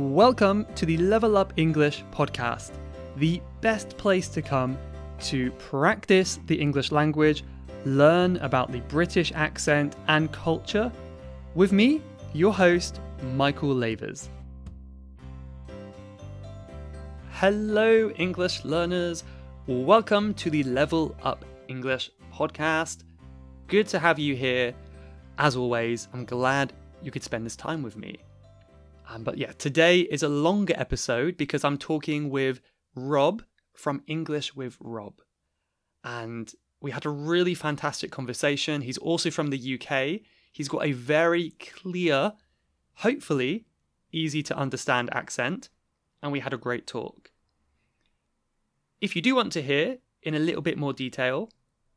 Welcome to the Level Up English podcast, the best place to come to practice the English language, learn about the British accent and culture, with me, your host, Michael Lavers. Hello, English learners. Welcome to the Level Up English podcast. Good to have you here. As always, I'm glad you could spend this time with me. Um, but yeah, today is a longer episode because I'm talking with Rob from English with Rob. And we had a really fantastic conversation. He's also from the UK. He's got a very clear, hopefully easy to understand accent, and we had a great talk. If you do want to hear in a little bit more detail,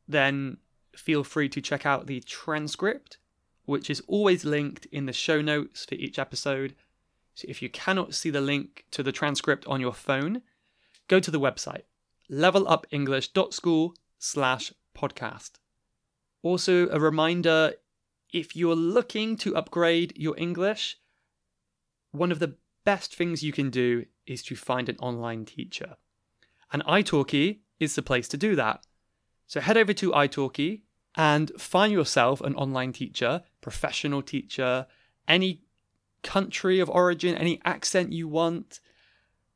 then feel free to check out the transcript, which is always linked in the show notes for each episode. So if you cannot see the link to the transcript on your phone, go to the website levelupenglish.school slash podcast. Also, a reminder if you're looking to upgrade your English, one of the best things you can do is to find an online teacher. And italki is the place to do that. So head over to italki and find yourself an online teacher, professional teacher, any country of origin, any accent you want,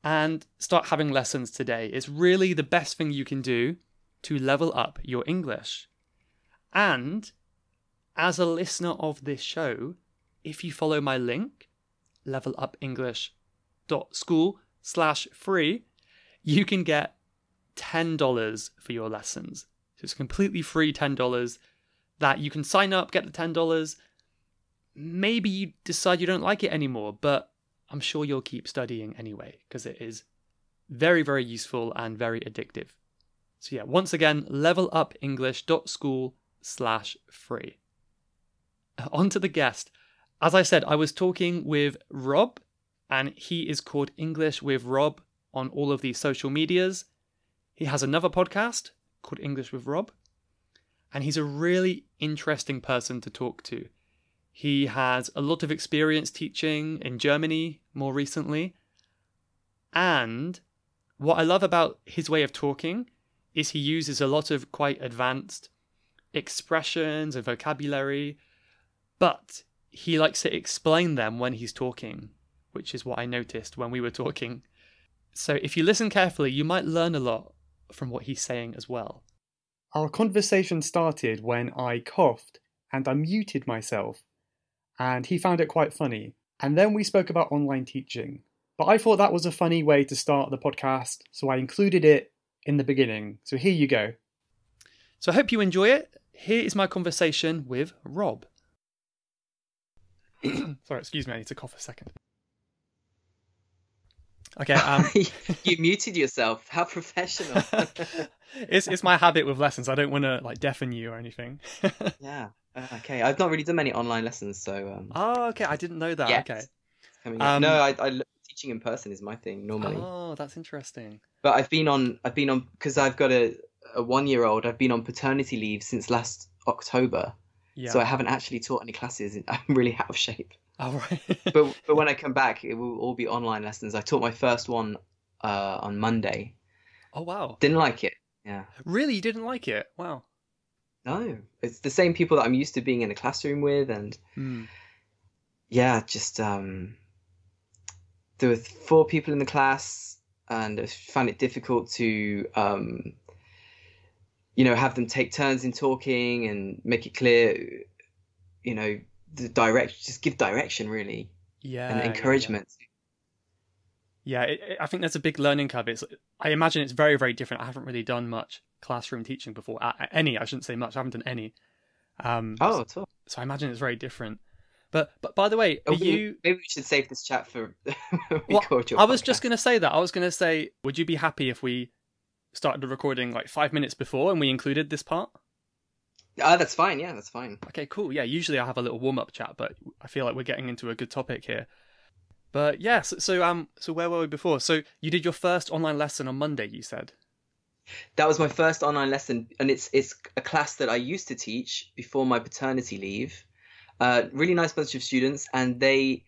and start having lessons today. It's really the best thing you can do to level up your English. And as a listener of this show, if you follow my link, levelupenglish.school slash free, you can get $10 for your lessons. So it's completely free $10 that you can sign up, get the $10. Maybe you decide you don't like it anymore, but I'm sure you'll keep studying anyway because it is very, very useful and very addictive. So yeah, once again, levelupenglish.school slash free. On to the guest. As I said, I was talking with Rob, and he is called English with Rob on all of these social medias. He has another podcast called English with Rob, and he's a really interesting person to talk to. He has a lot of experience teaching in Germany more recently. And what I love about his way of talking is he uses a lot of quite advanced expressions and vocabulary, but he likes to explain them when he's talking, which is what I noticed when we were talking. So if you listen carefully, you might learn a lot from what he's saying as well. Our conversation started when I coughed and I muted myself, and he found it quite funny. And then we spoke about online teaching. But I thought that was a funny way to start the podcast, so I included it in the beginning. So here you go. So I hope you enjoy it. Here is my conversation with Rob. Sorry, excuse me, I need to cough a second. Okay. Um, you muted yourself. How professional. it's it's my habit with lessons. I don't want to like deafen you or anything. yeah. Uh, okay. I've not really done many online lessons, so. Um, oh, okay. I didn't know that. Yet. Okay. Um, no, I, I teaching in person is my thing normally. Oh, that's interesting. But I've been on. I've been on because I've got a a one year old. I've been on paternity leave since last October. Yeah. So I haven't actually taught any classes. I'm really out of shape. Oh, right. but but when I come back, it will all be online lessons. I taught my first one uh, on Monday. Oh wow! Didn't like it. Yeah. Really, you didn't like it? Wow. No, it's the same people that I'm used to being in a classroom with, and mm. yeah, just um, there were four people in the class, and I found it difficult to um, you know, have them take turns in talking and make it clear, you know, the direct just give direction really yeah and encouragement. yeah, yeah. It, it, i think there's a big learning curve it's i imagine it's very very different i haven't really done much classroom teaching before uh, any i shouldn't say much i haven't done any um oh so, so i imagine it's very different but but by the way, oh, you maybe we should save this chat for well, I was just going to say that. I was going to say, would you be happy if we started the recording like five minutes before and we included this part? Uh, that's fine. Yeah, that's fine. Okay, cool. Yeah, usually I have a little warm up chat, but I feel like we're getting into a good topic here. But yeah, so, so um, so where were we before? So you did your first online lesson on Monday. You said that was my first online lesson, and it's it's a class that I used to teach before my paternity leave. Uh, really nice bunch of students, and they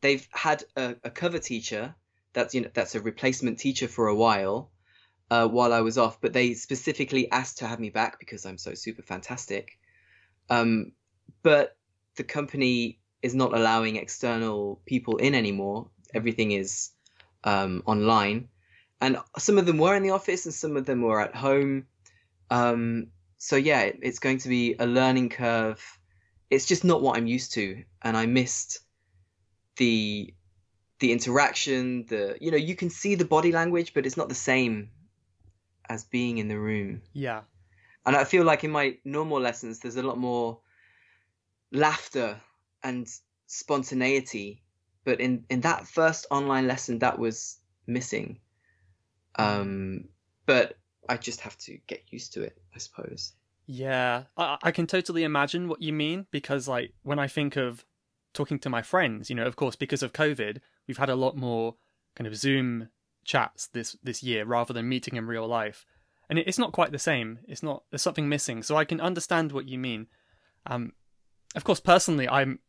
they've had a, a cover teacher that's you know that's a replacement teacher for a while uh, while I was off, but they specifically asked to have me back because I'm so super fantastic. Um, but the company is not allowing external people in anymore. Everything is um, online, and some of them were in the office and some of them were at home. Um, so yeah, it, it's going to be a learning curve. It's just not what I'm used to, and I missed the the interaction. The you know you can see the body language, but it's not the same as being in the room. Yeah, and I feel like in my normal lessons, there's a lot more laughter and spontaneity, but in in that first online lesson, that was missing. Um, but I just have to get used to it, I suppose. Yeah, I, I can totally imagine what you mean because, like, when I think of talking to my friends, you know, of course, because of COVID, we've had a lot more kind of Zoom chats this this year rather than meeting in real life, and it, it's not quite the same. It's not there's something missing. So I can understand what you mean. Um, of course, personally, I'm,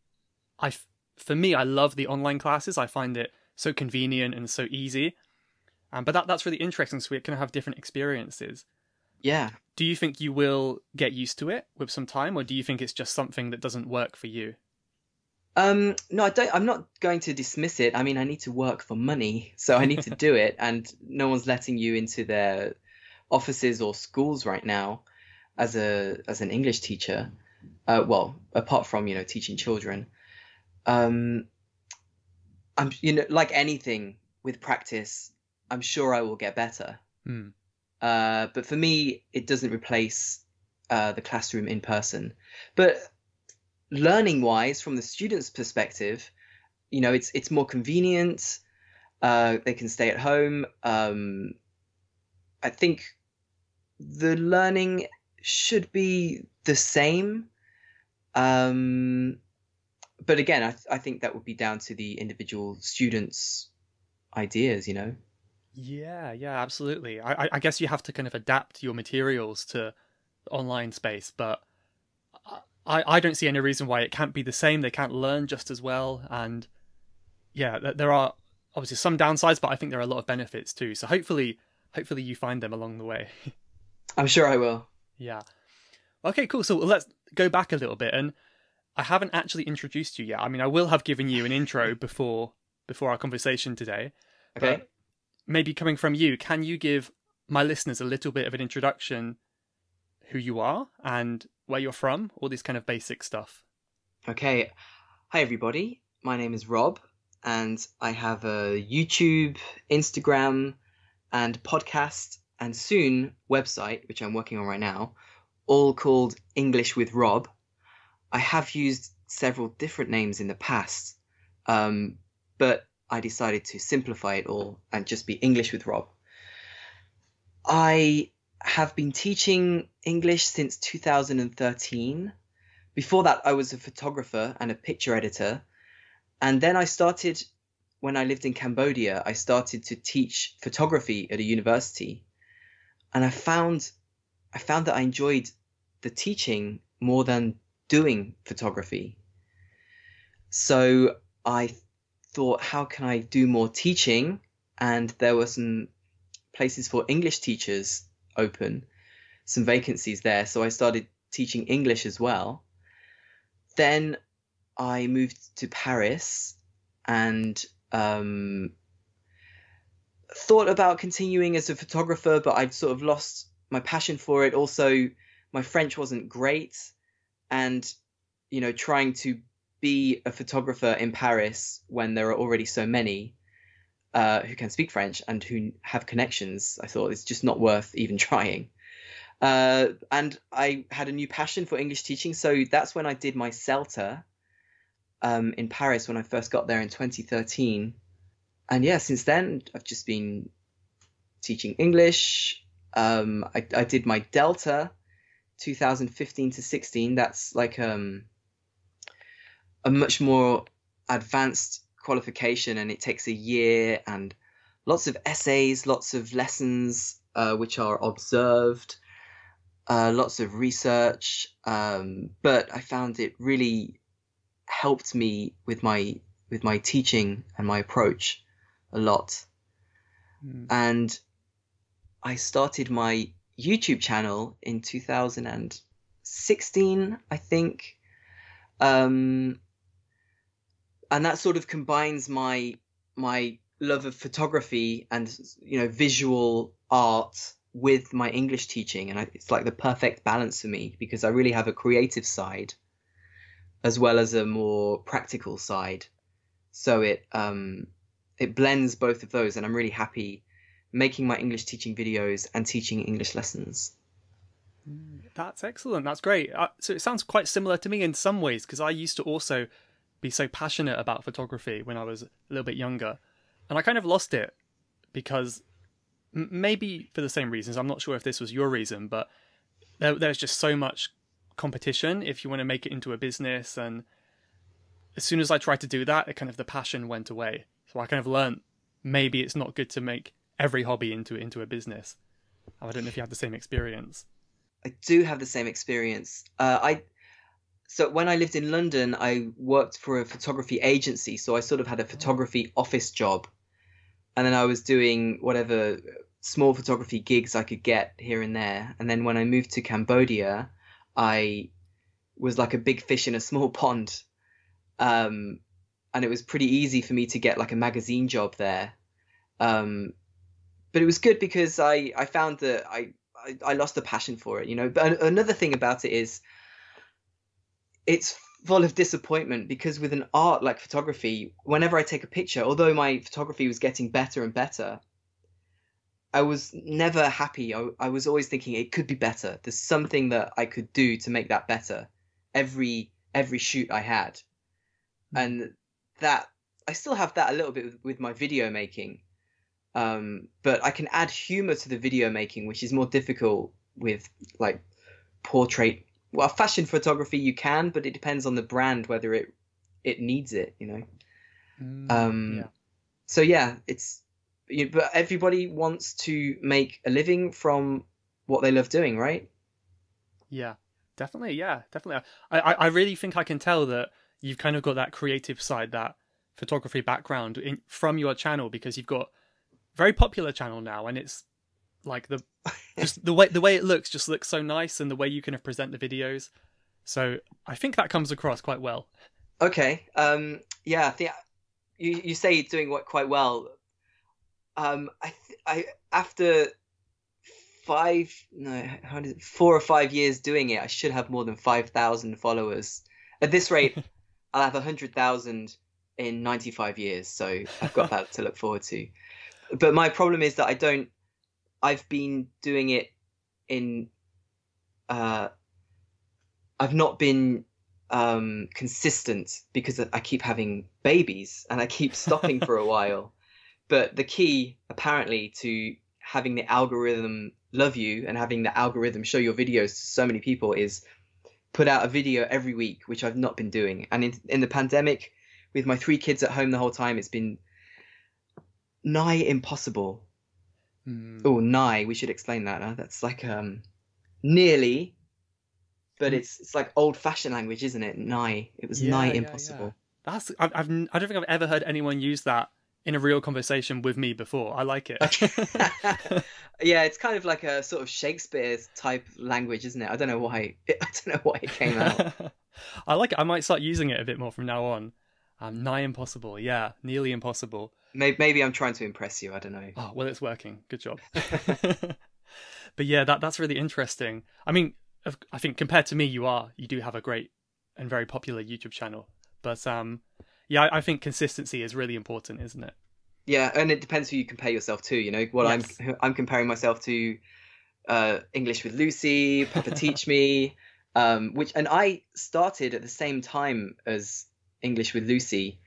I, for me, I love the online classes. I find it so convenient and so easy. Um, but that that's really interesting. So we can have different experiences. Yeah. Do you think you will get used to it with some time, or do you think it's just something that doesn't work for you? Um, no, I don't. I'm not going to dismiss it. I mean, I need to work for money, so I need to do it, and no one's letting you into their offices or schools right now as a as an English teacher. Uh, well, apart from you know teaching children, um, I'm you know like anything with practice, I'm sure I will get better. Mm. Uh, but for me, it doesn't replace uh, the classroom in person. But learning wise, from the student's perspective, you know, it's it's more convenient. Uh, they can stay at home. Um, I think the learning should be the same. Um, but again, I, th- I think that would be down to the individual students' ideas, you know. Yeah, yeah, absolutely. I, I guess you have to kind of adapt your materials to online space, but I, I don't see any reason why it can't be the same. They can't learn just as well, and yeah, there are obviously some downsides, but I think there are a lot of benefits too. So hopefully, hopefully you find them along the way. I'm sure I will. Yeah. Okay, cool. So let's go back a little bit, and I haven't actually introduced you yet. I mean, I will have given you an intro before before our conversation today. Okay maybe coming from you, can you give my listeners a little bit of an introduction who you are and where you're from, all this kind of basic stuff? Okay. Hi, everybody. My name is Rob, and I have a YouTube, Instagram, and podcast, and soon website, which I'm working on right now, all called English with Rob. I have used several different names in the past, um, but I decided to simplify it all and just be English with Rob. I have been teaching English since 2013. Before that, I was a photographer and a picture editor. And then I started, when I lived in Cambodia, I started to teach photography at a university. And I found, I found that I enjoyed the teaching more than doing photography. So I thought, how can I do more teaching? And there were some places for English teachers open, some vacancies there. So I started teaching English as well. Then I moved to Paris and um, thought about continuing as a photographer, but I'd sort of lost my passion for it. Also, my French wasn't great, and you know, trying to be a photographer in Paris when there are already so many uh, who can speak French and who have connections. I thought it's just not worth even trying. Uh, and I had a new passion for English teaching, so that's when I did my CELTA um, in Paris when I first got there in 2013. And yeah, since then I've just been teaching English. Um, I, I did my Delta 2015 to 16. That's like um, a much more advanced qualification and it takes a year and lots of essays, lots of lessons uh, which are observed, uh, lots of research. Um, but I found it really helped me with my with my teaching and my approach a lot. Mm. And I started my YouTube channel in 2016, I think. Um, and that sort of combines my my love of photography and you know visual art with my English teaching, and I, it's like the perfect balance for me because I really have a creative side as well as a more practical side. So it um, it blends both of those, and I'm really happy making my English teaching videos and teaching English lessons. That's excellent. That's great. Uh, so it sounds quite similar to me in some ways because I used to also be so passionate about photography when I was a little bit younger, and I kind of lost it because maybe for the same reasons. I'm not sure if this was your reason, but there, there's just so much competition if you want to make it into a business, and as soon as I tried to do that, it kind of the passion went away. So I kind of learned maybe it's not good to make every hobby into into a business. I don't know if you have the same experience. I do have the same experience. Uh, I so when I lived in London, I worked for a photography agency, so I sort of had a photography office job, and then I was doing whatever small photography gigs I could get here and there. And then when I moved to Cambodia, I was like a big fish in a small pond, um, and it was pretty easy for me to get like a magazine job there. Um, but it was good because I I found that I I, I lost the passion for it, you know. But another thing about it is it's full of disappointment because with an art like photography, whenever I take a picture, although my photography was getting better and better, I was never happy. I, I was always thinking it could be better. There's something that I could do to make that better. Every every shoot I had, hmm. and that I still have that a little bit with, with my video making. Um, but I can add humor to the video making, which is more difficult with like portrait. Well, fashion photography you can, but it depends on the brand whether it it needs it. You know. Mm, Um, yeah. So yeah, it's you know, but everybody wants to make a living from what they love doing, right? Yeah, definitely. Yeah, definitely. I, I, I really think I can tell that you've kind of got that creative side, that photography background in, from your channel because you've got very popular channel now, and it's like the just the way the way it looks just looks so nice, and the way you kind of present the videos. So I think that comes across quite well. Okay. Um, yeah, I think you you say you're doing what quite well. Um, I th- I after five no four or five years doing it, I should have more than five thousand followers. At this rate, I'll have a hundred thousand in ninety five years. So I've got that to look forward to. But my problem is that I don't. I've been doing it in. Uh, I've not been um, consistent because I keep having babies and I keep stopping for a while. But the key, apparently, to having the algorithm love you and having the algorithm show your videos to so many people is put out a video every week, which I've not been doing. And in, in the pandemic, with my three kids at home the whole time, it's been nigh impossible. Mm. Oh, nigh. We should explain that. Huh? That's like um, nearly, but it's it's like old fashioned language, isn't it? Nigh. It was Yeah, nigh yeah, yeah. impossible. That's I've, I've I don't think I've ever heard anyone use that in a real conversation with me before. I like it. yeah, it's kind of like a sort of Shakespeare's type language, isn't it? I don't know why. It, I don't know why it came out. I like it. I might start using it a bit more from now on. Um, nigh impossible. Yeah, nearly impossible. Maybe, maybe I'm trying to impress you. I don't know. Oh, well, it's working. Good job. but yeah, that that's really interesting. I mean, I think compared to me, you are you do have a great and very popular YouTube channel. But um, yeah, I, think consistency is really important, isn't it? Yeah, and it depends who you compare yourself to. You know, what Yes. I'm I'm comparing myself to uh, English with Lucy, Papa Teach Me, um, which and I started at the same time as English with Lucy,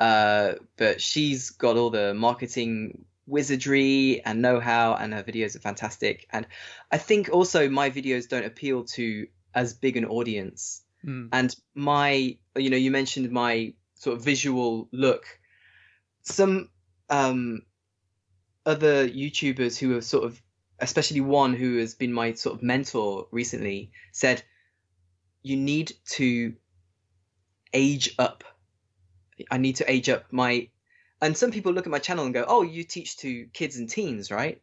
uh, but she's got all the marketing wizardry and know-how, and her videos are fantastic. And I think also my videos don't appeal to as big an audience Mm. and my you know you mentioned my sort of visual look some um other youtubers who have sort of especially one who has been my sort of mentor recently said you need to age up I need to age up my. And some people look at my channel and go, "Oh, you teach to kids and teens, right?"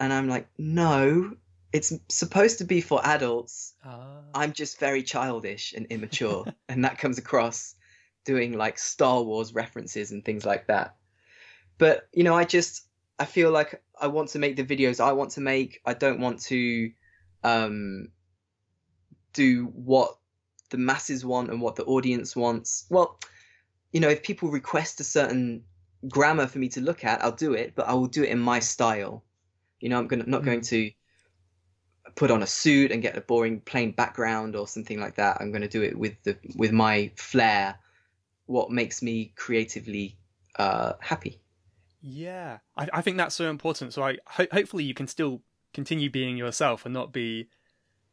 And I'm like, "No, it's supposed to be for adults. Ah. I'm just very childish and immature, and that comes across doing like Star Wars references and things like that. But you know, I just I feel like I want to make the videos I want to make. I don't want to um, do what the masses want and what the audience wants. Well, you know, if people request a certain grammar for me to look at, I'll do it, but I will do it in my style. You know, I'm gonna not going to put on a suit and get a boring plain background or something like that. I'm going to do it with the with my flair, what makes me creatively uh, happy. Yeah, I, I think that's so important. So I ho- hopefully you can still continue being yourself and not be,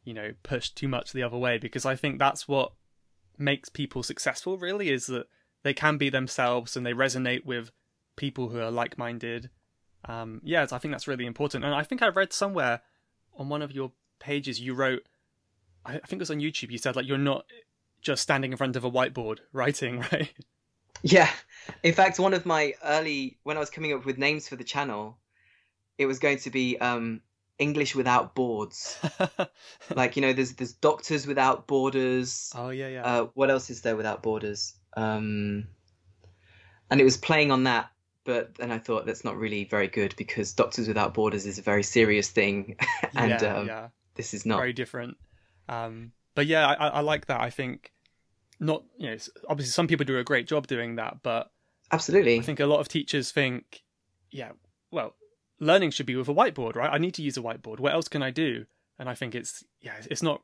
you know, pushed too much the other way because I think that's what makes people successful. Really, is that they can be themselves and they resonate with people who are like-minded. Um, yeah, I think that's really important. And I think I read somewhere on one of your pages you wrote, I think it was on YouTube. You said like you're not just standing in front of a whiteboard writing, right? Yeah. In fact, one of my early when I was coming up with names for the channel, it was going to be um, English without boards. like you know, there's there's doctors without borders. Oh yeah, yeah. Uh, what else is there without borders? Um, and it was playing on that, but then I thought that's not really very good because Doctors Without Borders is a very serious thing, and yeah, um, yeah. this is not. very different. Um, but yeah, I, I like that. I think not, you know, obviously some people do a great job doing that, but Absolutely. I think a lot of teachers think, yeah, well, learning should be with a whiteboard, right? I need to use a whiteboard. What else can I do? And I think it's, yeah, it's not,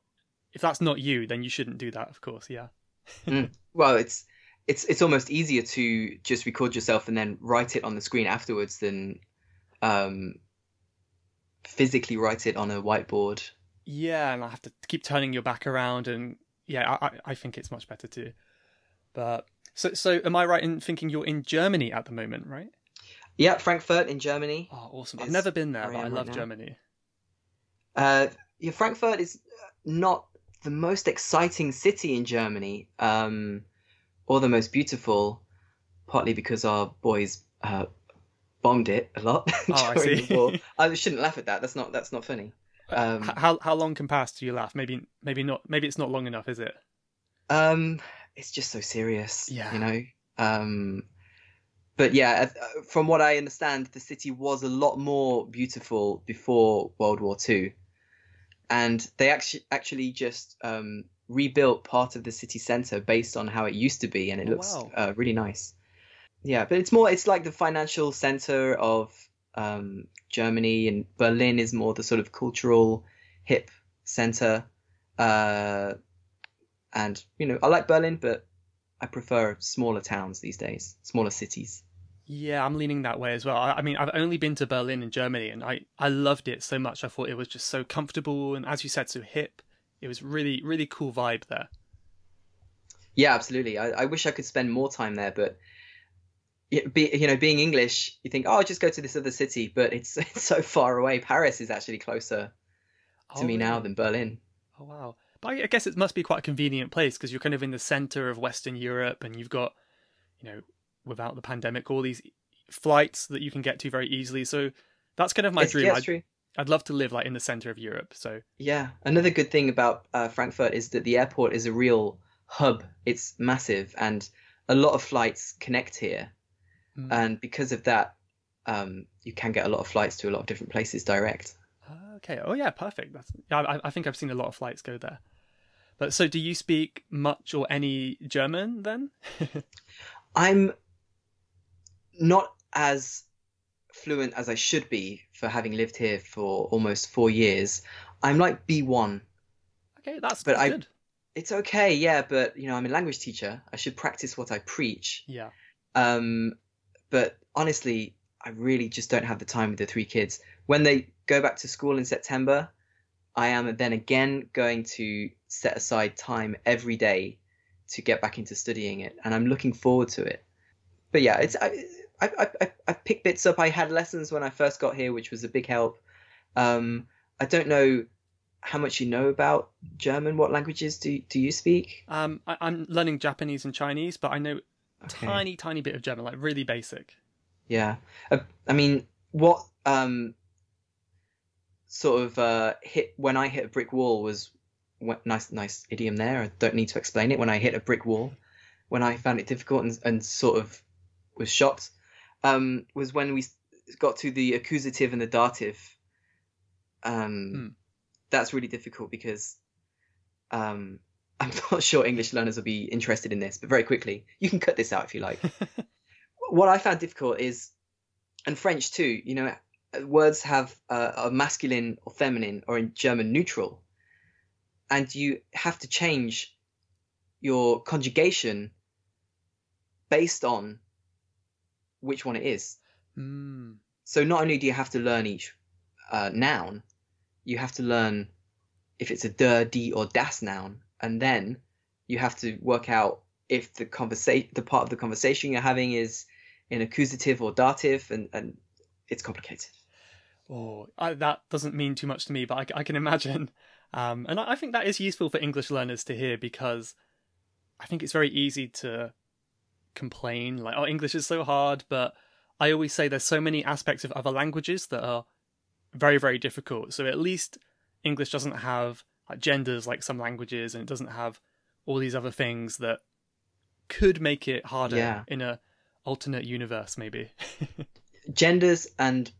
if that's not you, then you shouldn't do that, of course, yeah. mm. Well, it's it's it's almost easier to just record yourself and then write it on the screen afterwards than um, physically write it on a whiteboard. Yeah, and I have to keep turning your back around, and yeah, I I think it's much better too. But so so, am I right in thinking you're in Germany at the moment, right? Yeah, Frankfurt in Germany. Oh, awesome! I've never been there, but I love right Germany. Uh, yeah, Frankfurt is not the most exciting city in Germany. Um, or the most beautiful, partly because our boys uh, bombed it a lot oh, during I the war. I shouldn't laugh at that. That's not that's not funny. Um, how how long can pass do you laugh? Maybe maybe not. Maybe it's not long enough, is it? Um, it's just so serious. Yeah. You know. Um, but yeah, uh, from what I understand, the city was a lot more beautiful before World War Two, and they actually actually just um, rebuilt part of the city center based on how it used to be, and it oh, looks wow. uh, really nice. Yeah, but it's more it's like the financial center of um, Germany, and Berlin is more the sort of cultural hip center. Uh, and you know, I like Berlin, but I prefer smaller towns these days, smaller cities. Yeah, I'm leaning that way as well. I, I, mean, I've only been to Berlin in Germany, and I, I loved it so much. I thought it was just so comfortable, and as you said, so hip it was really really cool vibe there. Yeah, absolutely. I, I wish I could spend more time there, but be, you know, being English, you think, oh, I'll just go to this other city, but it's it's so far away. Paris is actually closer to oh, me really? now than Berlin. Oh wow! But I guess it must be quite a convenient place because you're kind of in the center of Western Europe, and you've got, you know, without the pandemic, all these flights that you can get to very easily. So that's kind of my it's, dream. Yeah, I'd, true. I'd love to live like in the center of Europe. So yeah, another good thing about uh, Frankfurt is that the airport is a real hub. It's massive, and a lot of flights connect here, mm. and because of that, um, you can get a lot of flights to a lot of different places direct. Okay. Oh yeah, perfect. That's, yeah, I, I think I've seen a lot of flights go there. But so, do you speak much or any German then? I'm not as fluent as I should be for having lived here for almost four years. I'm like B1. Okay, that's, but I, good. It's okay, yeah, but you know, I'm a language teacher. I should practice what I preach. Yeah. Um, but honestly, I really just don't have the time with the three kids. When they go back to school in September, I am then again going to set aside time every day to get back into studying it, and I'm looking forward to it. But yeah, it's I, I, I, I picked bits up. I had lessons when I first got here, which was a big help. Um, I don't know how much you know about German. What languages do do you speak? Um, I, am learning Japanese and Chinese, but I know Okay. tiny, tiny bit of German, like really basic. Yeah. Uh, I mean, what um sort of uh hit when I hit a brick wall was when, nice nice idiom there. I don't need to explain it. When I hit a brick wall, when I found it difficult and, and sort of was shocked, um, was when we got to the accusative and the dative. Um, Hmm. that's really difficult because um, I'm not sure English learners will be interested in this, but very quickly, you can cut this out if you like what I found difficult is, and French too, you know, words have uh, a masculine or feminine, or in German, neutral, and you have to change your conjugation based on which one it is. Mm. So not only do you have to learn each uh, noun, you have to learn if it's a der, die, or das noun, and then you have to work out if the conversation, the part of the conversation you're having is in accusative or dative, and, and it's complicated. Oh, I, that doesn't mean too much to me, but I, I can imagine. Um, and I, I think that is useful for English learners to hear because I think it's very easy to complain, like, oh, English is so hard. But I always say there's so many aspects of other languages that are very, very difficult. So at least English doesn't have like genders like some languages, and it doesn't have all these other things that could make it harder Yeah. in a alternate universe, maybe. Genders and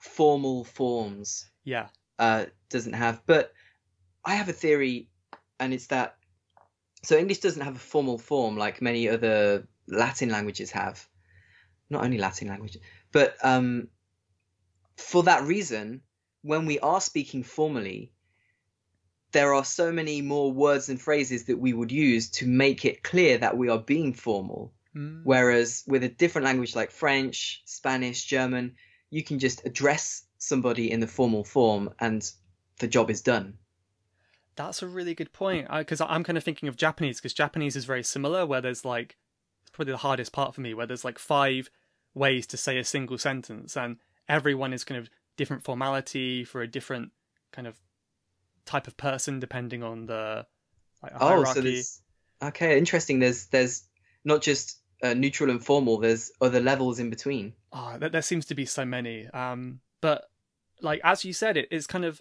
formal forms yeah. uh, doesn't have. But I have a theory, and it's that so English doesn't have a formal form like many other Latin languages have. Not only Latin language, but um, for that reason, when we are speaking formally, there are so many more words and phrases that we would use to make it clear that we are being formal. Mm. Whereas with a different language like French, Spanish, German, you can just address somebody in the formal form and the job is done. That's a really good point because I'm kind of thinking of Japanese because Japanese is very similar where there's like probably the hardest part for me where there's like five ways to say a single sentence and everyone is kind of different formality for a different kind of type of person depending on the like, Oh, hierarchy. so there's okay, interesting. There's there's not just uh, neutral and formal. There's other levels in between. Ah, there, there seems to be so many. Um, but like as you said, it it's kind of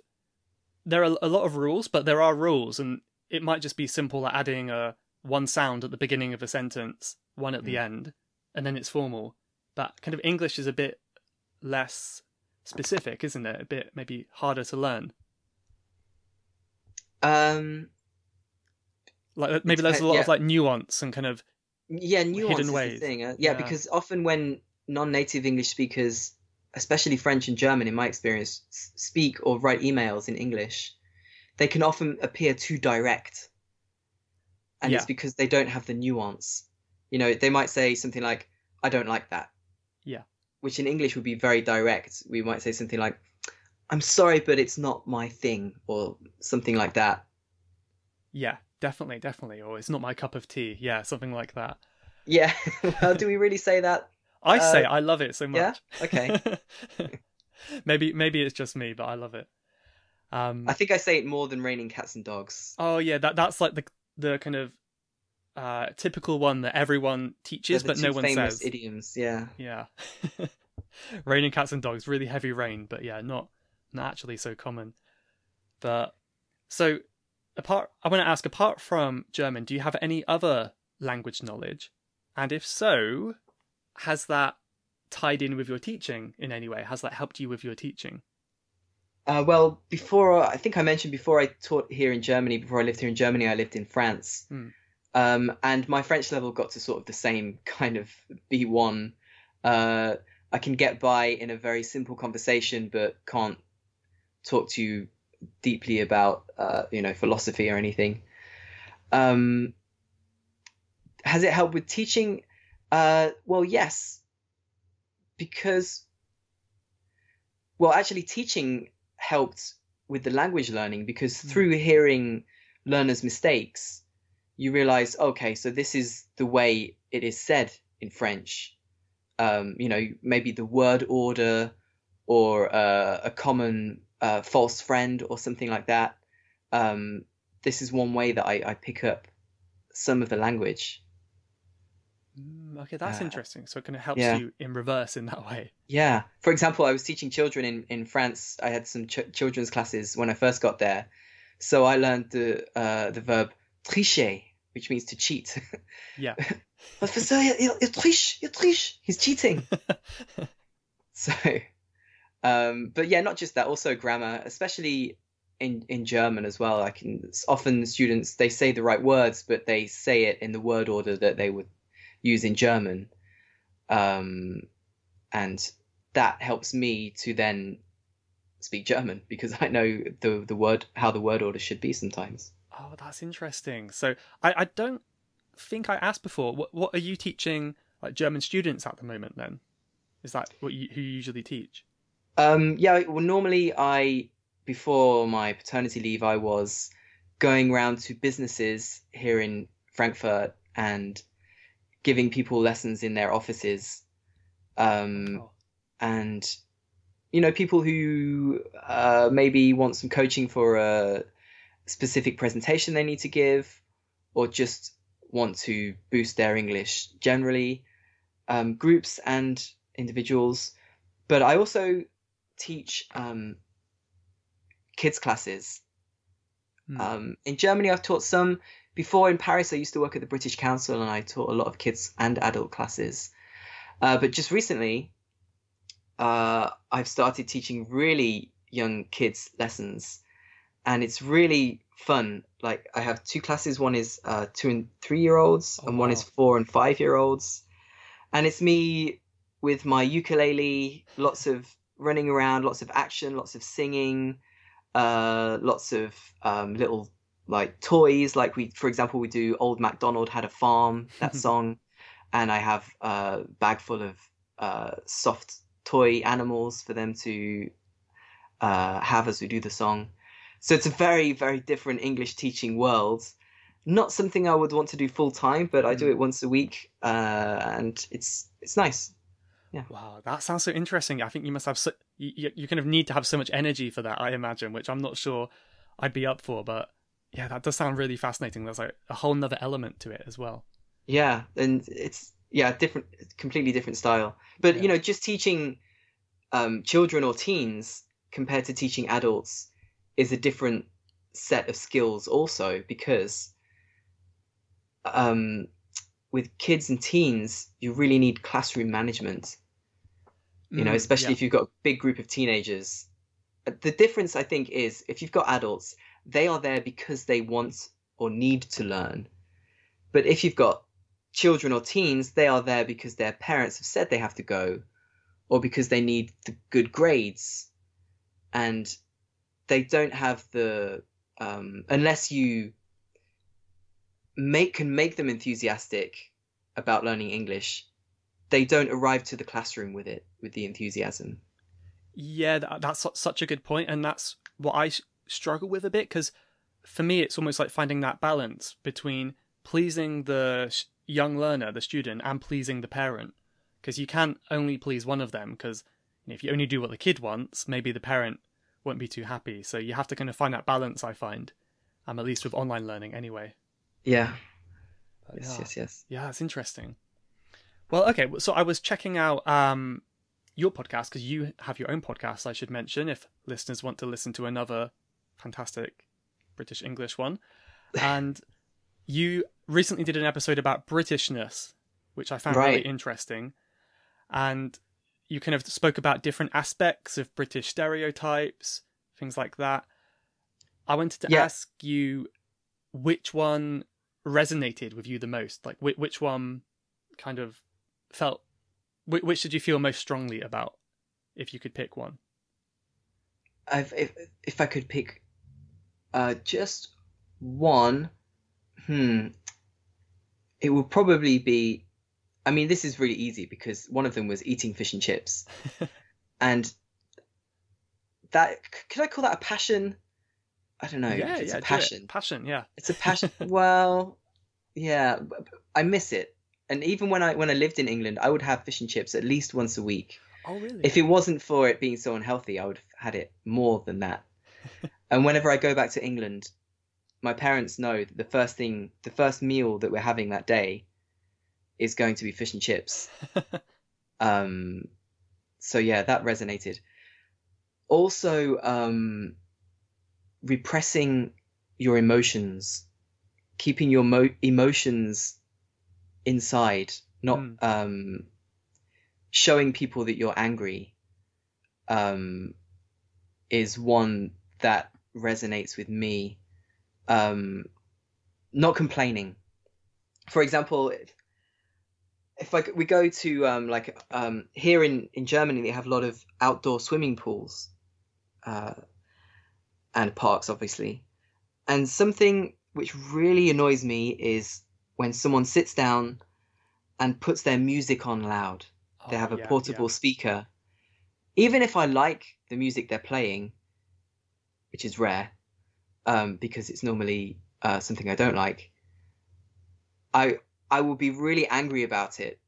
there are a lot of rules, but there are rules, and it might just be simple like adding a one sound at the beginning of a sentence, one at the end, and then it's formal. But kind of English is a bit less specific, isn't it? A bit maybe harder to learn. Um, Like maybe there's a lot yeah. of like nuance and kind of yeah, nuance the ways. thing. Uh, Yeah. yeah, because often when non-native English speakers, especially French and German, in my experience, speak or write emails in English, they can often appear too direct, and it's because they don't have the nuance. You know, they might say something like, "I don't like that." Yeah. Which in English would be very direct. We might say something like, "I'm sorry, but it's not my thing," or something like that. yeah, definitely, definitely, or it's not my cup of tea. Yeah, something like that. Yeah. well, do we really say that? I say Uh, I love it so much. yeah? Okay. maybe maybe it's just me, but I love it. Um, I think I say it more than raining cats and dogs. oh yeah, that that's like the the kind of uh, typical one that everyone teaches, but no one famous says. idioms. Yeah. Yeah, raining cats and dogs, really heavy rain, but yeah, not not actually so common. But so apart, I want to ask, apart from German, do you have any other language knowledge? And if so, has that tied in with your teaching in any way? Has that helped you with your teaching? Uh, well, before I think I mentioned before I taught here in Germany. Before I lived here in Germany, I lived in France, Hmm. um, and my French level got to sort of the same kind of B1. Uh, I can get by in a very simple conversation, but can't talk to you deeply about uh, you know philosophy or anything. Um, has it helped with teaching? Uh, well, yes, because well, actually, teaching helped with the language learning because Hmm. through hearing learners' mistakes, you realize, okay, so this is the way it is said in French. Um, you know, maybe the word order or uh, a common uh, false friend or something like that. Um, this is one way that I, I pick up some of the language. Mm, okay, that's Uh, interesting. So it kind of helps yeah. you in reverse in that way. Yeah. For example, I was teaching children in, in France. I had some ch- children's classes when I first got there. So I learned the uh, the verb tricher, which means to cheat. Yeah. Professeur, il, il, il triche, il triche. He's cheating. so, um, but yeah, not just that, also grammar, especially in, in German as well. I can often students they say the right words, but they say it in the word order that they would use in German, um, and that helps me to then speak German because I know the the word how the word order should be sometimes. Oh, that's interesting. So I, I don't think I asked before. What what are you teaching like German students at the moment? Then is that what you who you usually teach? Um, yeah, well, normally I, before my paternity leave, I was going around to businesses here in Frankfurt and giving people lessons in their offices. Um, Oh, and, you know, people who uh, maybe want some coaching for a specific presentation they need to give or just want to boost their English generally, um, groups and individuals. But I also teach um, kids classes. Hmm. Um, in Germany, I've taught some. Before in Paris, I used to work at the British Council and I taught a lot of kids and adult classes. Uh, but just recently, uh, I've started teaching really young kids lessons, and it's really fun. Like I have two classes. One is uh, two and three year olds, Oh, and one is four and five year olds. And it's me with my ukulele, lots of running around, lots of action, lots of singing, uh, lots of um, little like toys. Like we, for example, we do "Old MacDonald Had a Farm" that song, and I have a bag full of uh, soft toy animals for them to uh, have as we do the song. So it's a very, very different English teaching world. Not something I would want to do full time, but I do Mm. it once a week, uh, and it's it's nice. Yeah. Wow, that sounds so interesting. I think you must have so, you, you kind of need to have so much energy for that. I imagine, which I'm not sure I'd be up for, but yeah, that does sound really fascinating. There's like a whole nother element to it as well. Yeah, and it's yeah, different, completely different style. But Yeah. you know, just teaching um, children or teens compared to teaching adults is a different set of skills, also because um, with kids and teens, you really need classroom management. You know, Mm, especially yeah. if you've got a big group of teenagers. The difference, I think, is if you've got adults, they are there because they want or need to learn. But if you've got children or teens, they are there because their parents have said they have to go, or because they need the good grades, and they don't have the um, unless you make can make them enthusiastic about learning English, they don't arrive to the classroom with it with the enthusiasm. Yeah, that's such a good point, and that's what I struggle with a bit because for me, it's almost like finding that balance between pleasing the young learner, the student, and pleasing the parent. Because you can't only please one of them. Because if you only do what the kid wants, maybe the parent won't be too happy. So you have to kind of find that balance. I find, um, at least with online learning, anyway. Yeah. But Yes, yeah. yes, yes. Yeah, that's interesting. Well, okay. So I was checking out um, your podcast because you have your own podcast. I should mention if listeners want to listen to another fantastic British English one, and you recently did an episode about Britishness, which I found really interesting, and you kind of spoke about different aspects of British stereotypes, things like that. I wanted to Yeah. ask you which one resonated with you the most? Like which, one kind of felt which, which did you feel most strongly about if you could pick one? I've, if if I could pick uh, just one, hmm, it would probably be. I mean, this is really easy because one of them was eating fish and chips, and that could I call that a passion? I don't know. yeah it's yeah a passion. passion yeah It's a passion. well, yeah, I miss it. And even when I when I lived in England, I would have fish and chips at least once a week. oh really If it wasn't for it being so unhealthy, I would have had it more than that. And whenever I go back to England, my parents know that the first thing, the first meal that we're having that day is going to be fish and chips. um, so yeah, that resonated. Also, um, repressing your emotions, keeping your mo- emotions inside, not Mm. um, showing people that you're angry, um, is one that resonates with me. Um, not complaining. For example, if, if like we go to um, like um, here in in Germany, they have a lot of outdoor swimming pools, uh, and parks, obviously. And something which really annoys me is when someone sits down and puts their music on loud. They Oh, have a yeah, portable yeah. speaker. Even if I like the music they're playing, which is rare, um, because it's normally uh, something I don't like, I I will be really angry about it.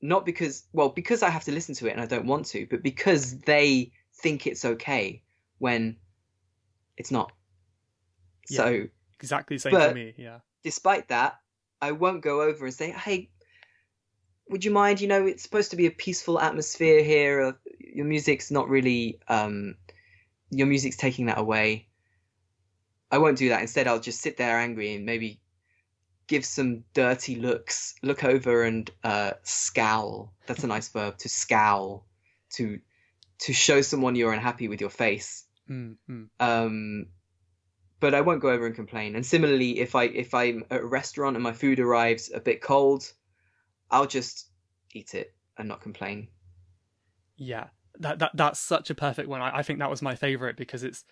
Not because well, because I have to listen to it and I don't want to, but because they think it's okay when it's not. Yeah. So Exactly the same for me. Yeah. despite that, I won't go over and say, "Hey, would you mind? You know, it's supposed to be a peaceful atmosphere here. Your music's not really. Um, your music's taking that away." I won't do that. Instead, I'll just sit there angry and maybe give some dirty looks, look over and uh, scowl. That's a nice verb to scowl, to to show someone you're unhappy with your face Mm, mm. um but I won't go over and complain. And similarly, if I if I'm at a restaurant and my food arrives a bit cold, I'll just eat it and not complain. Yeah, that that that's such a perfect one. I, I think that was my favorite because it's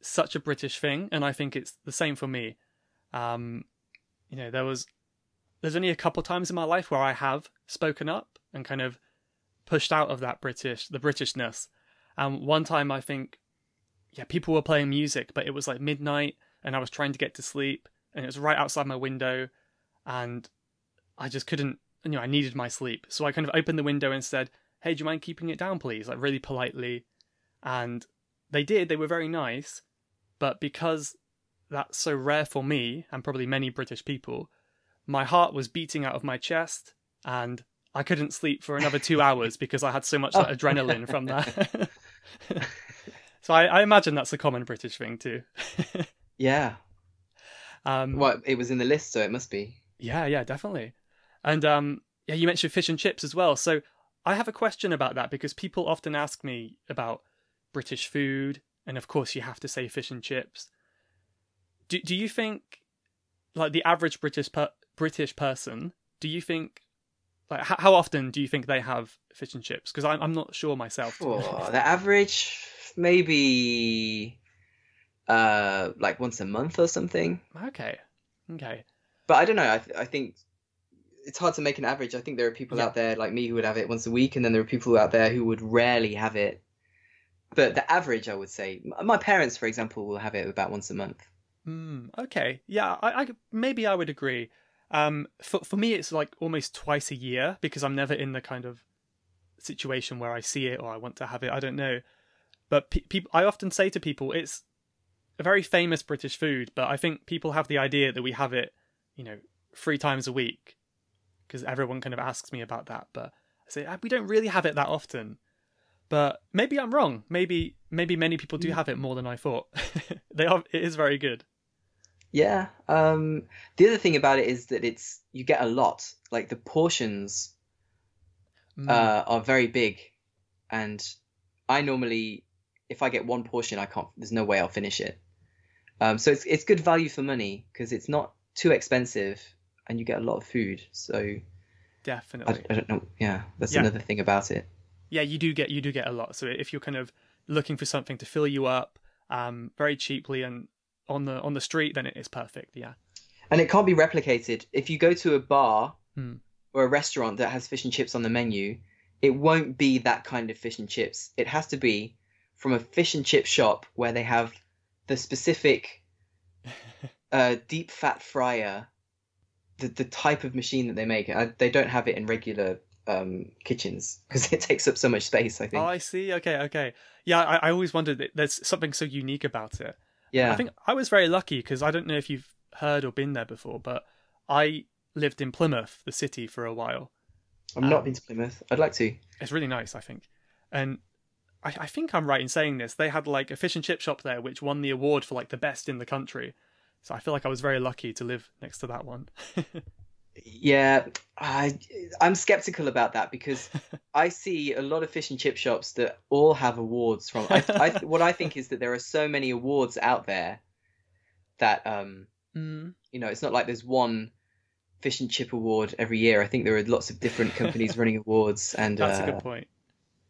such a British thing, and I think it's the same for me. Um, you know, there was there's only a couple times in my life where I have spoken up and kind of pushed out of that British the Britishness. And one time I think, yeah, people were playing music, but it was like midnight, and I was trying to get to sleep, and it was right outside my window, and I just couldn't. You know, I needed my sleep, so I kind of opened the window and said, hey, do you mind keeping it down, please? Like, really politely. And they did, they were very nice. But because that's so rare for me, and probably many British people, my heart was beating out of my chest, and I couldn't sleep for another two hours because I had so much like, adrenaline from that. so I, I imagine that's a common British thing too. Yeah. um, Well, it was in the list, so it must be. Yeah, yeah, definitely. And um, yeah, you mentioned fish and chips as well. So I have a question about that because people often ask me about British food, and of course you have to say fish and chips. Do do you think, like the average British per- British person, do you think, like how, how often do you think they have fish and chips? Because I'm I'm not sure myself. Oh, the average, maybe, uh, like once a month or something. Okay, okay, But I don't know. I th- I think it's hard to make an average. I think there are people Yeah. out there like me who would have it once a week, and then there are people out there who would rarely have it. But the average, I would say, my parents, for example, will have it about once a month. Hmm. okay. Yeah, I, I maybe I would agree. Um, for for me, it's like almost twice a year because I'm never in the kind of situation where I see it or I want to have it. I don't know, but pe- people, I often say to people, it's a very famous British food, but I think people have the idea that we have it, you know, three times a week because everyone kind of asks me about that. But I say "Ah, we don't really have it that often. But maybe I'm wrong. Maybe maybe many people do have it more than I thought. they are. It is very good. Yeah. Um, the other thing about it is that it's you get a lot. Like the portions Mm. uh, are very big, and I normally, if I get one portion, I can't. There's no way I'll finish it. Um, so it's it's good value for money because it's not too expensive, and you get a lot of food. So I, Definitely. I don't know. Yeah, that's Yeah. another thing about it. yeah, you do get you do get a lot. So if you're kind of looking for something to fill you up, um, very cheaply and on the on the street, then it is perfect. Yeah. And it can't be replicated. If you go to a bar Hmm. or a restaurant that has fish and chips on the menu, it won't be that kind of fish and chips. It has to be from a fish and chip shop where they have the specific uh, deep fat fryer, the the type of machine that they make. I, they don't have it in regular um, kitchens because it takes up so much space. I think. Oh, I see. Okay, okay. Yeah, I, I always wondered that there's something so unique about it. yeah. I think I was very lucky because I don't know if you've heard or been there before, but I lived in Plymouth, the city, for a while. I've not Um, been to Plymouth. I'd like to. It's really nice, I think. And I, I think I'm right in saying this. They had like a fish and chip shop there, which won the award for like the best in the country. So I feel like I was very lucky to live next to that one. Yeah, I I'm skeptical about that because I see a lot of fish and chip shops that all have awards from. I, I what I think is that there are so many awards out there that um mm. you know it's not like there's one fish and chip award every year. I think there are lots of different companies running awards, and That's uh, a good point.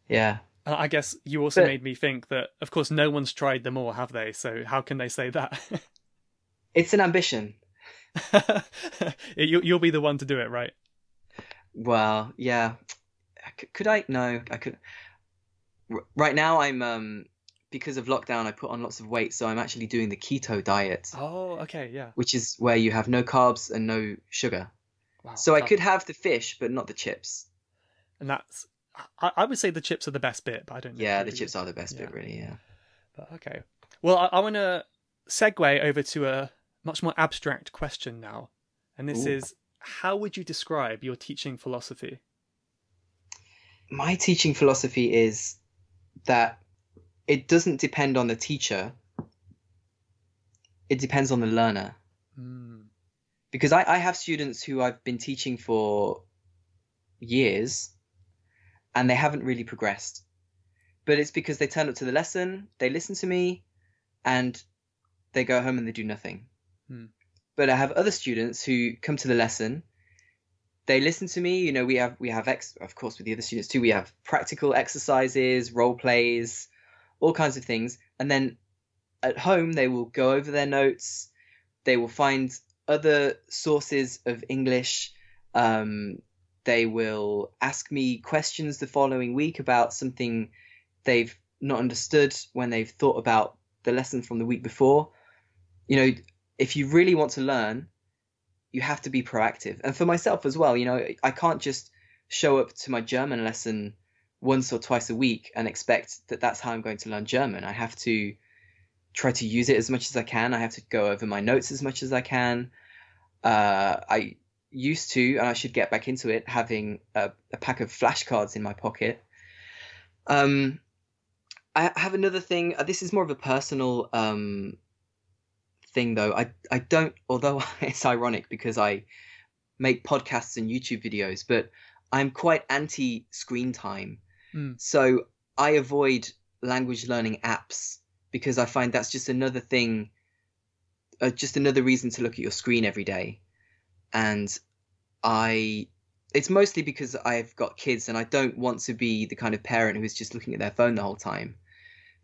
yeah, I guess you also But- made me think that, of course, no one's tried them all, have they? So how can they say that? It's an ambition. you, you'll be the one to do it, right? Well, yeah. Could I? No, I could. Right now, I'm um because of lockdown, I put on lots of weight, so I'm actually doing the keto diet, Oh, okay, yeah. which is where you have no carbs and no sugar. Wow. So I could have the fish, but not the chips. and that's. I, I would say the chips are the best bit, but I don't. know Yeah, the agree. chips are the best bit, really. Yeah. But okay. Well, I, I want to segue over to a much more abstract question now, and this Ooh. is: How would you describe your teaching philosophy? My teaching philosophy is that it doesn't depend on the teacher. It depends on the learner. Mm. because I, I have students who I've been teaching for years and they haven't really progressed. But it's because they turn up to the lesson, they listen to me, and they go home and they do nothing. Hmm. But I have other students who come to the lesson, they listen to me, you know, we have we have ex of course with the other students too, we have practical exercises, role plays, all kinds of things, and then at home they will go over their notes, they will find other sources of English. Um, they will ask me questions the following week about something they've not understood when they've thought about the lesson from the week before. You know, if you really want to learn, you have to be proactive. And for myself as well, you know, I can't just show up to my German lesson once or twice a week and expect that that's how I'm going to learn German. I have to try to use it as much as I can. I have to go over my notes as much as I can. Uh, I used to, and I should get back into it, having a, a pack of flashcards in my pocket. Um, I have another thing. uh, This is more of a personal um, thing, though. I I don't. Although it's ironic because I make podcasts and YouTube videos, but I'm quite anti screen time. Mm. So I avoid language learning apps because I find that's just another thing, uh, just another reason to look at your screen every day. And I, it's mostly because I've got kids and I don't want to be the kind of parent who is just looking at their phone the whole time.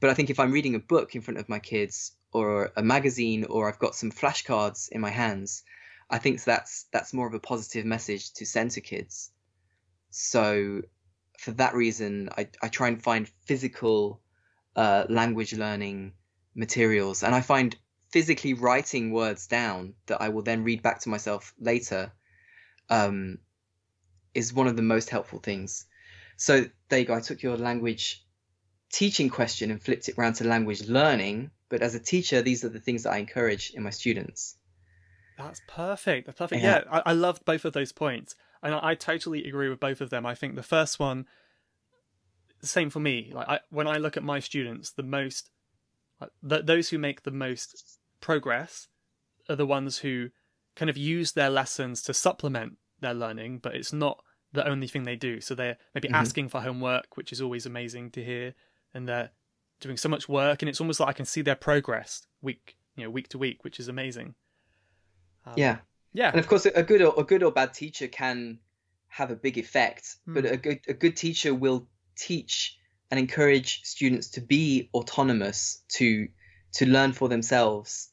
But I think if I'm reading a book in front of my kids or a magazine or I've got some flashcards in my hands, I think that's that's more of a positive message to send to kids. So for that reason, I, I try and find physical uh, language learning materials, and I find physically writing words down that I will then read back to myself later um, is one of the most helpful things. So there you go. I took your language teaching question and flipped it around to language learning. But as a teacher, these are the things that I encourage in my students. That's perfect. That's perfect. Yeah. Yeah, I, I loved both of those points, and I, I totally agree with both of them. I think the first one, same for me. Like I, when I look at my students, the most, th- those who make the most progress are the ones who kind of use their lessons to supplement their learning, but it's not the only thing they do. So they're maybe Mhm. asking for homework, which is always amazing to hear, and they're doing so much work, and it's almost like I can see their progress week, you know, week to week, which is amazing. Um, Yeah. yeah, and of course a good or a good or bad teacher can have a big effect but Hmm. a good a good teacher will teach and encourage students to be autonomous to to learn for themselves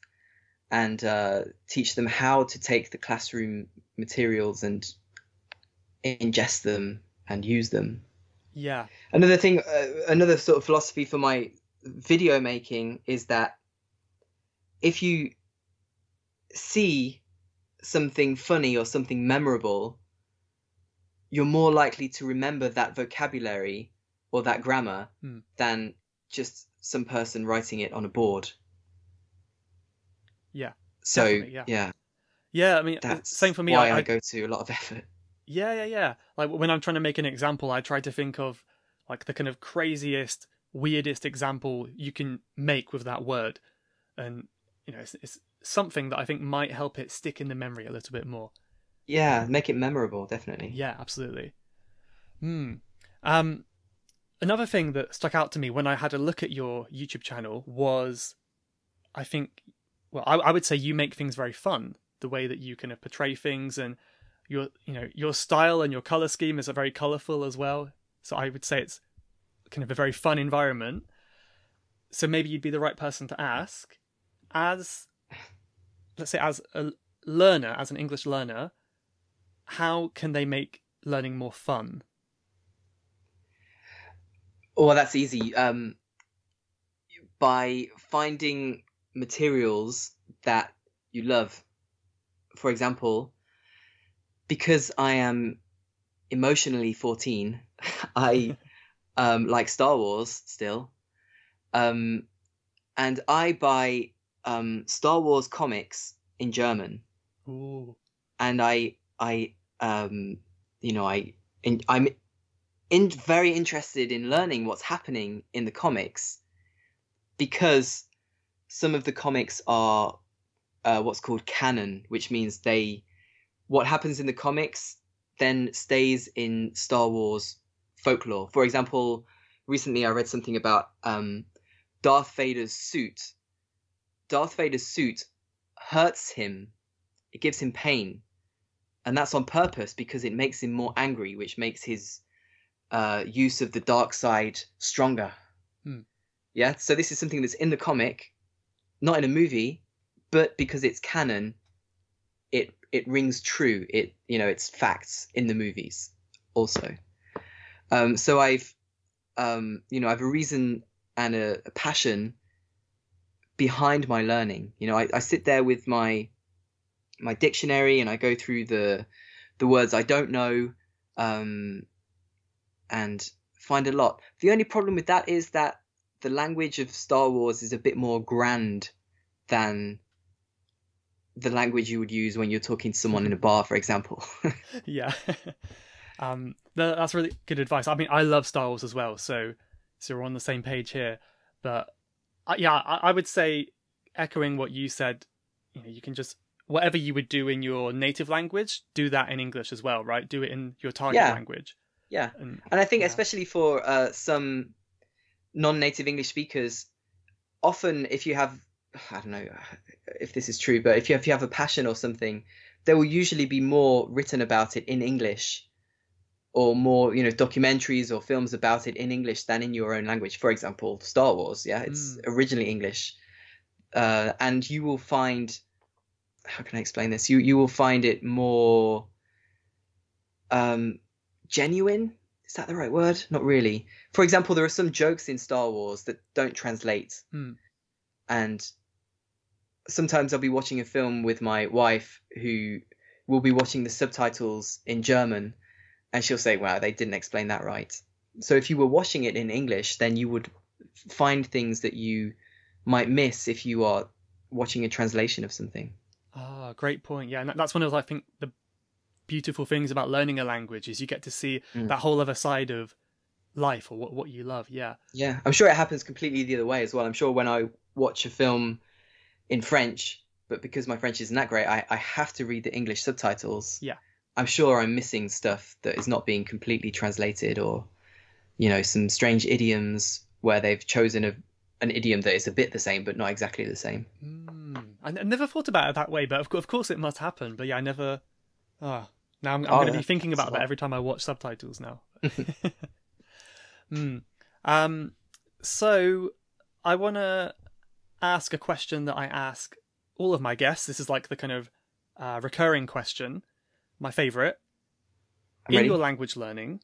and uh, teach them how to take the classroom materials and ingest them and use them yeah. another thing uh, another sort of philosophy for my video making is that if you see something funny or something memorable you're more likely to remember that vocabulary or that grammar Hmm. than just some person writing it on a board Yeah, so yeah. yeah Yeah, I mean, That's same for me. Why I, I, I go to a lot of effort. Yeah, yeah, yeah. Like when I'm trying to make an example, I try to think of like the kind of craziest, weirdest example you can make with that word, and you know, it's, it's something that I think might help it stick in the memory a little bit more. Yeah, make it memorable, definitely. Yeah, absolutely. Hmm. Um, another thing that stuck out to me when I had a look at your YouTube channel was, I think, well, I, I would say you make things very fun. The way that you kind of portray things and your, you know, your style and your color scheme is very colorful as well. So I would say it's kind of a very fun environment. So maybe you'd be the right person to ask, as, let's say, as a learner, as an English learner, how can they make learning more fun? Well, that's easy. Um, by finding materials that you love. For example, because I am emotionally 14, I um, like Star Wars still. Um, and I buy um, Star Wars comics in German. Ooh. And I, I, um, you know, I, in, I'm in, very interested in learning what's happening in the comics because some of the comics are uh, what's called canon, which means they what happens in the comics then stays in Star Wars folklore. For example, recently I read something about um, Darth Vader's suit. Darth Vader's suit hurts him. It gives him pain, and that's on purpose because it makes him more angry, which makes his uh, use of the dark side stronger. Hmm. Yeah, so this is something that's in the comic, not in a movie, but because it's canon, it it rings true. It you know it's facts in the movies also. Um, so I've um, you know I've a reason and a, a passion behind my learning. You know I, I sit there with my my dictionary and I go through the the words I don't know um, and find a lot. The only problem with that is that the language of Star Wars is a bit more grand than the language you would use when you're talking to someone in a bar, for example. yeah. um, that's really good advice. I mean, I love Star Wars as well, so so we're on the same page here. But uh, yeah, I, I would say, echoing what you said, you know, you can just whatever you would do in your native language, do that in English as well, right? Do it in your target Yeah. language. yeah, And, and I think Yeah. especially for uh, some non-native English speakers, often if you have, I don't know if this is true, but if you if you have a passion or something, there will usually be more written about it in English, or more you know documentaries or films about it in English than in your own language. For example, Star Wars, yeah, it's Mm. originally English, uh, and you will find, how can I explain this? You you will find it more. Um, genuine is that the right word not really for example there are some jokes in star wars that don't translate Hmm. and sometimes i'll be watching a film with my wife who will be watching the subtitles in german and she'll say wow they didn't explain that right so if you were watching it in english then you would find things that you might miss if you are watching a translation of something Ah, great point. Yeah, and that's one of I think the beautiful things about learning a language is you get to see Mm. that whole other side of life or what what you love. Yeah. Yeah, I'm sure it happens completely the other way as well. I'm sure when I watch a film in French, but because my French isn't that great, I, I have to read the English subtitles. Yeah. I'm sure I'm missing stuff that is not being completely translated or, you know, some strange idioms where they've chosen a, an idiom that is a bit the same but not exactly the same. Mm. I, I never thought about it that way, but of, course, of course it must happen. But yeah, I never. Ah, now I'm, I'm Oh, going to be thinking about that every time I watch subtitles now. Hmm. Um. So I want to ask a question that I ask all of my guests. This is like the kind of uh, recurring question, my favorite. I'm In ready. your language learning,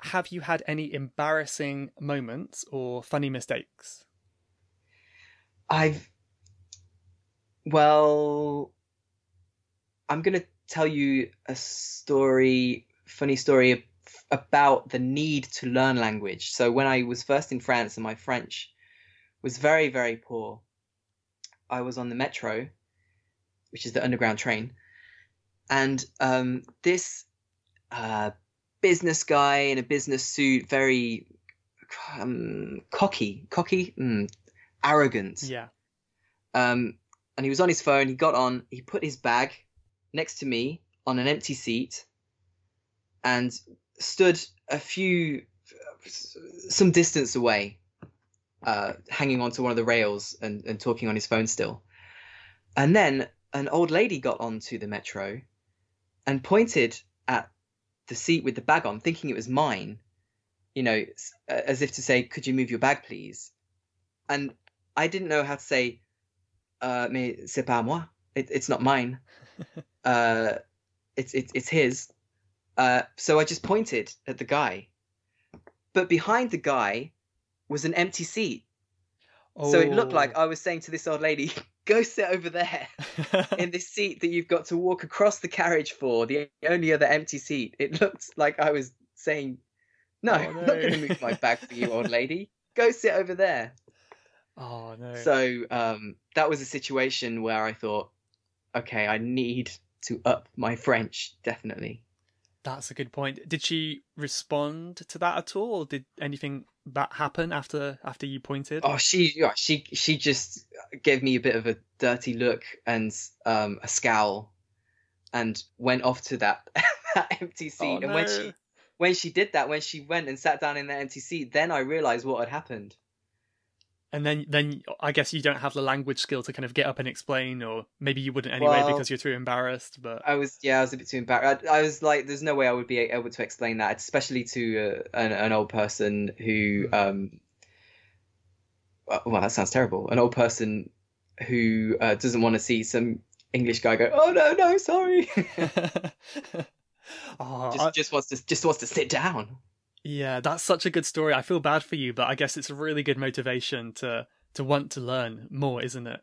have you had any embarrassing moments or funny mistakes? I've well, I'm gonna tell you a story, funny story about the need to learn language. So when I was first in France and my French was very very poor, I was on the metro, which is the underground train, and um, this uh, business guy in a business suit, very um, cocky, cocky, mm, arrogant. Yeah. Um, and he was on his phone. He got on. He put his bag next to me on an empty seat, and stood a few, some distance away, uh, hanging onto one of the rails and, and talking on his phone still. And then an old lady got onto the metro and pointed at the seat with the bag on, thinking it was mine, you know, as if to say, "Could you move your bag, please?" And I didn't know how to say, uh, "Mais c'est pas moi. It, it's not mine. uh, it's it's it's his." Uh, so I just pointed at the guy, but behind the guy was an empty seat. Oh. So it looked like oh. I was saying to this old lady, go sit over there in this seat that you've got to walk across the carriage for, the only other empty seat. It looked like I was saying, no, oh, no. I'm not going to move my bag for you, old lady. Go sit over there. Oh, no. So um, that was a situation where I thought, okay, I need to up my French, definitely. That's a good point. Did she respond to that at all, did anything that happen after after you pointed? Oh, she yeah, she she just gave me a bit of a dirty look and um, a scowl, and went off to that that empty seat. Oh, no. And when she when she did that, when she went and sat down in that empty seat, then I realized what had happened and then then I guess you don't have the language skill to kind of get up and explain, or maybe you wouldn't anyway well, because you're too embarrassed. But I was yeah, I was a bit too embarrassed. I, I was like, there's no way I would be able to explain that, especially to uh, an, an, old person who hmm. um. Well, that sounds terrible. An old person who uh, doesn't want to see some English guy go, "Oh no, no, sorry." oh, just, I... just wants to just wants to sit down. Yeah, that's such a good story. I feel bad for you, but I guess it's a really good motivation to to want to learn more, isn't it?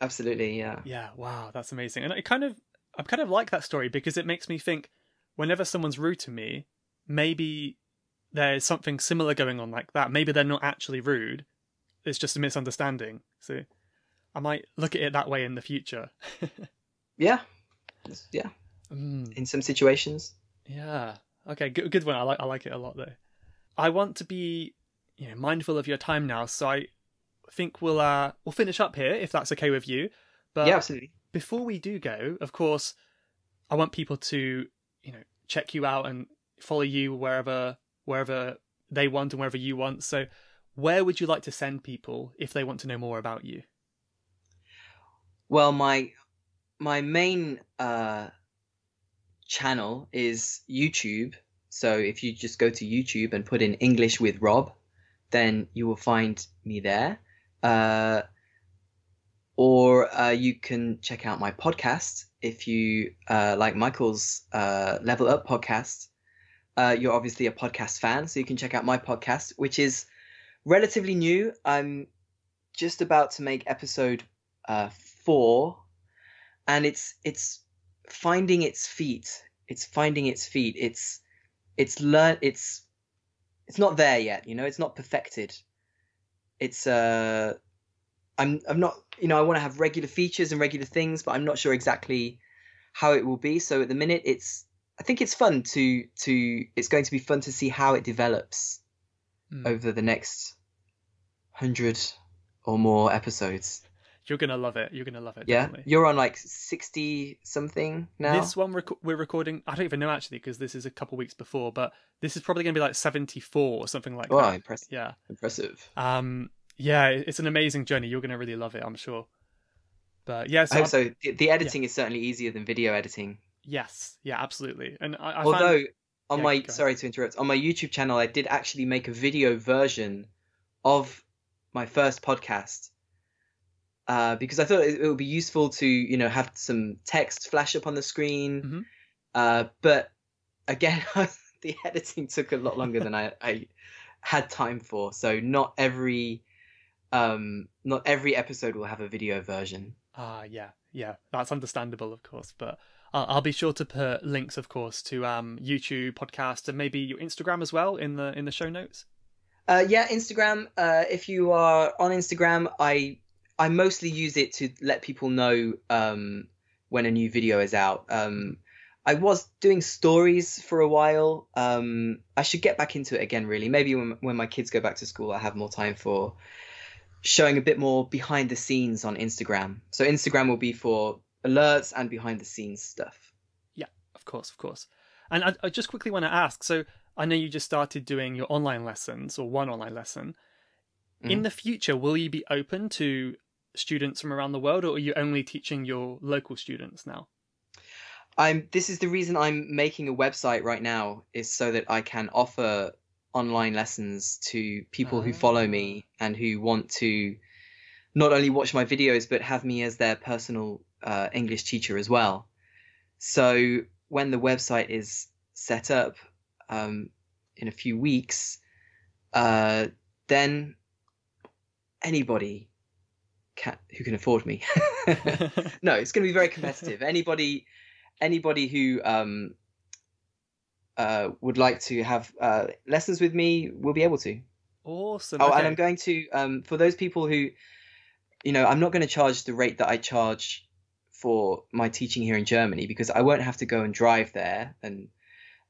Absolutely, yeah. Yeah, wow, that's amazing. And I kind of I kind of like that story because it makes me think whenever someone's rude to me, maybe there's something similar going on like that. Maybe they're not actually rude. It's just a misunderstanding. So I might look at it that way in the future. yeah. Yeah. Mm. In some situations. Yeah. Okay, good, good one. I like I like it a lot though. I want to be you know mindful of your time now, so I think we'll uh we'll finish up here if that's okay with you. But yeah, absolutely. Before we do go, of course, I want people to you know check you out and follow you wherever wherever they want and wherever you want. So, where would you like to send people if they want to know more about you? Well, my my main uh, channel is YouTube. So if you just go to YouTube and put in English with Rob, then you will find me there. Uh, or uh, you can check out my podcast if you uh, like Michael's uh, Level Up podcast. Uh, you're obviously a podcast fan, so you can check out my podcast, which is relatively new. I'm just about to make episode uh, four, and it's it's finding its feet. It's finding its feet. It's it's learn. It's it's not there yet. You know, it's not perfected. It's uh, I'm I'm not. You know, I want to have regular features and regular things, but I'm not sure exactly how it will be. So at the minute, it's I think it's fun to to it's going to be fun to see how it develops mm. over the next hundred or more episodes. You're gonna love it. You're gonna love it. Yeah, definitely. you're on like sixty something now. This one rec- we're recording. I don't even know actually because this is a couple weeks before, but this is probably gonna be like seventy four or something like oh, that. impressive! Yeah, impressive. Um, yeah, it's an amazing journey. You're gonna really love it, I'm sure. But yeah, so, so the, the, editing yeah. is certainly easier than video editing. Yes, yeah, absolutely. And I, I although found... on yeah, my sorry to interrupt on my YouTube channel, I did actually make a video version of my first podcast uh, because I thought it, it, would be useful to you know have some text flash up on the screen. Mm-hmm. Uh, but again, the editing took a lot longer than I, I had time for. So not every um, not every episode will have a video version. Ah, uh, yeah, yeah, that's understandable, of course. But I'll, I'll be sure to put links, of course, to um, YouTube, podcast, and maybe your Instagram as well in the in the show notes. Uh, yeah, Instagram. Uh, if you are on Instagram, I I mostly use it to let people know um, when a new video is out. Um, I was doing stories for a while. Um, I should get back into it again. Really, maybe when when my kids go back to school, I have more time for showing a bit more behind the scenes on Instagram. So Instagram will be for alerts and behind the scenes stuff. Yeah, of course, of course. And I, I just quickly want to ask. So I know you just started doing your online lessons or one online lesson. In the future, will you be open to students from around the world, or are you only teaching your local students now? I'm. This is the reason I'm making a website right now, is so that I can offer online lessons to people who follow me ah. and who want to not only watch my videos but have me as their personal uh, English teacher as well. So when the website is set up um, in a few weeks, uh, then anybody can, who can afford me. no, it's going to be very competitive. Anybody, anybody who um, uh, would like to have uh, lessons with me will be able to. Awesome. Oh, okay. and I'm going to um, for those people who, you know, I'm not going to charge the rate that I charge for my teaching here in Germany because I won't have to go and drive there and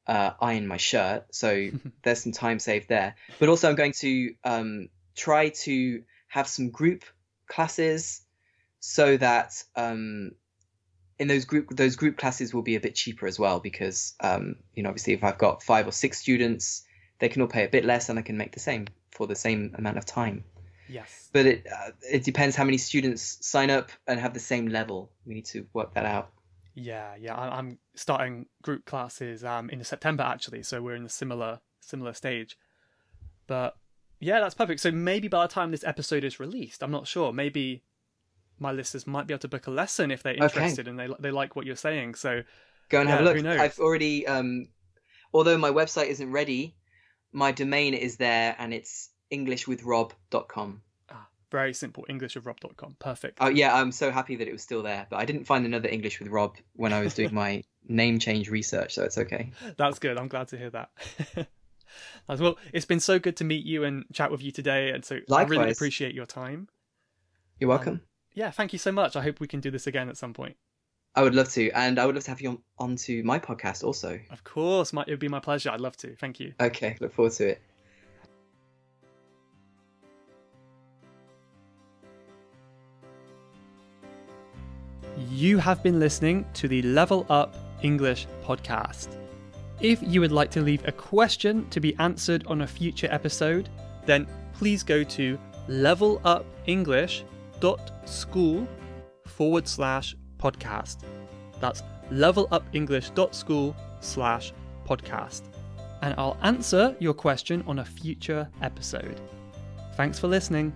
uh, iron my shirt. So there's some time saved there. But also, I'm going to um, try to have some group classes so that um, in those group those group classes will be a bit cheaper as well because um, you know obviously if I've got five or six students, they can all pay a bit less and I can make the same for the same amount of time. Yes. But it uh, it depends how many students sign up and have the same level. We need to work that out. Yeah, yeah. I'm starting group classes um, in September actually, so we're in a similar similar stage. But yeah, that's perfect. So maybe by the time this episode is released, I'm not sure. Maybe my listeners might be able to book a lesson if they're interested okay. and they they like what you're saying. So go and yeah, have a look. I've already, um, although my website isn't ready, my domain is there and it's englishwithrob.com. Ah, Very simple. EnglishWithRob.com. Perfect. Oh yeah, I'm so happy that it was still there. But I didn't find another English with Rob when I was doing my name change research, so it's okay. That's good. I'm glad to hear that. As well, it's been so good to meet you and chat with you today, and so Likewise. I really appreciate your time. You're welcome. Um, yeah, thank you so much. I hope we can do this again at some point. I would love to, and I would love to have you on onto my podcast also. Of course, my, it would be my pleasure. I'd love to. Thank you. Okay, look forward to it. You have been listening to the Level Up English podcast. If you would like to leave a question to be answered on a future episode, then please go to levelupenglish.school forward slash podcast. That's levelupenglish.school slash podcast. And I'll answer your question on a future episode. Thanks for listening.